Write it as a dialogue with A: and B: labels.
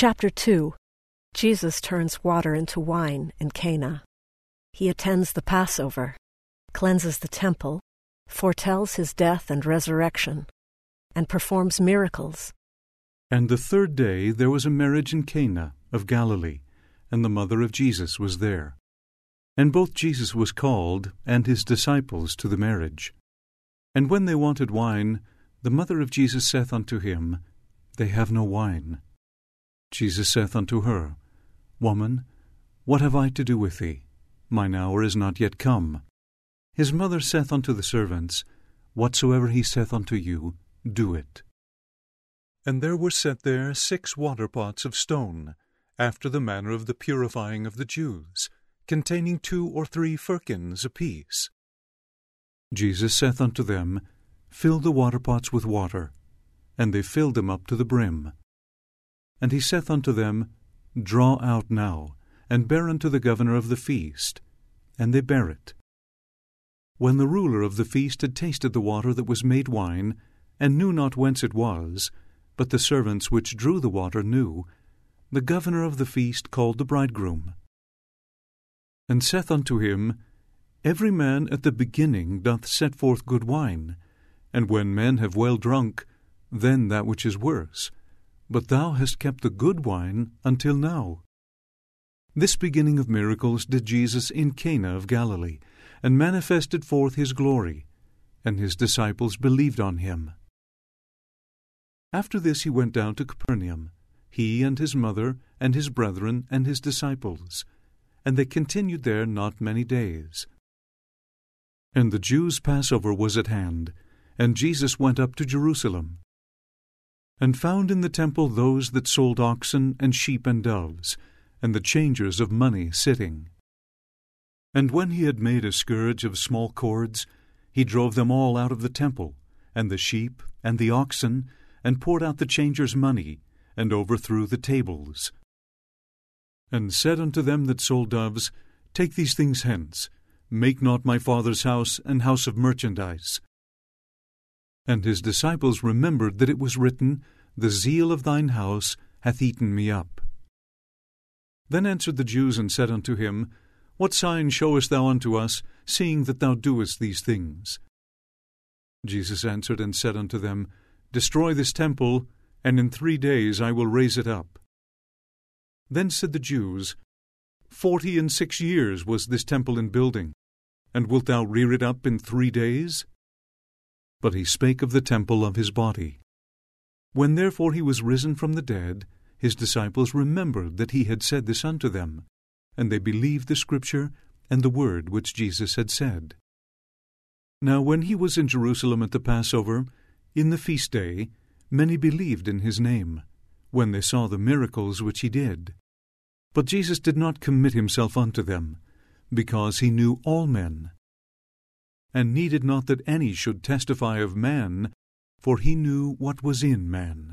A: Chapter 2 Jesus turns water into wine in Cana. He attends the Passover, cleanses the temple, foretells his death and resurrection, and performs miracles.
B: And the third day there was a marriage in Cana of Galilee, and the mother of Jesus was there. And both Jesus was called, and his disciples to the marriage. And when they wanted wine, the mother of Jesus saith unto him, They have no wine. Jesus saith unto her, Woman, what have I to do with thee? Mine hour is not yet come. His mother saith unto the servants, Whatsoever he saith unto you, do it. And there were set there six water pots of stone, after the manner of the purifying of the Jews, containing two or three firkins apiece. Jesus saith unto them, Fill the water pots with water. And they filled them up to the brim. And he saith unto them, Draw out now, and bear unto the governor of the feast. And they bare it. When the ruler of the feast had tasted the water that was made wine, and knew not whence it was, but the servants which drew the water knew, the governor of the feast called the bridegroom. And saith unto him, Every man at the beginning doth set forth good wine, and when men have well drunk, then that which is worse. But thou hast kept the good wine until now. This beginning of miracles did Jesus in Cana of Galilee, and manifested forth his glory, and his disciples believed on him. After this he went down to Capernaum, he and his mother, and his brethren, and his disciples, and they continued there not many days. And the Jews' Passover was at hand, and Jesus went up to Jerusalem, and found in the temple those that sold oxen and sheep and doves, and the changers of money sitting. And when he had made a scourge of small cords, he drove them all out of the temple, and the sheep, and the oxen, and poured out the changers' money, and overthrew the tables. And said unto them that sold doves, Take these things hence, make not my father's house an house of merchandise. And his disciples remembered that it was written, The zeal of thine house hath eaten me up. Then answered the Jews and said unto him, What sign showest thou unto us, seeing that thou doest these things? Jesus answered and said unto them, Destroy this temple, and in three days I will raise it up. Then said the Jews, Forty and six years was this temple in building, and wilt thou rear it up in three days? But he spake of the temple of his body. When therefore he was risen from the dead, his disciples remembered that he had said this unto them, and they believed the scripture and the word which Jesus had said. Now when he was in Jerusalem at the Passover, in the feast day, many believed in his name, when they saw the miracles which he did. But Jesus did not commit himself unto them, because he knew all men, and needed not that any should testify of man, for he knew what was in man.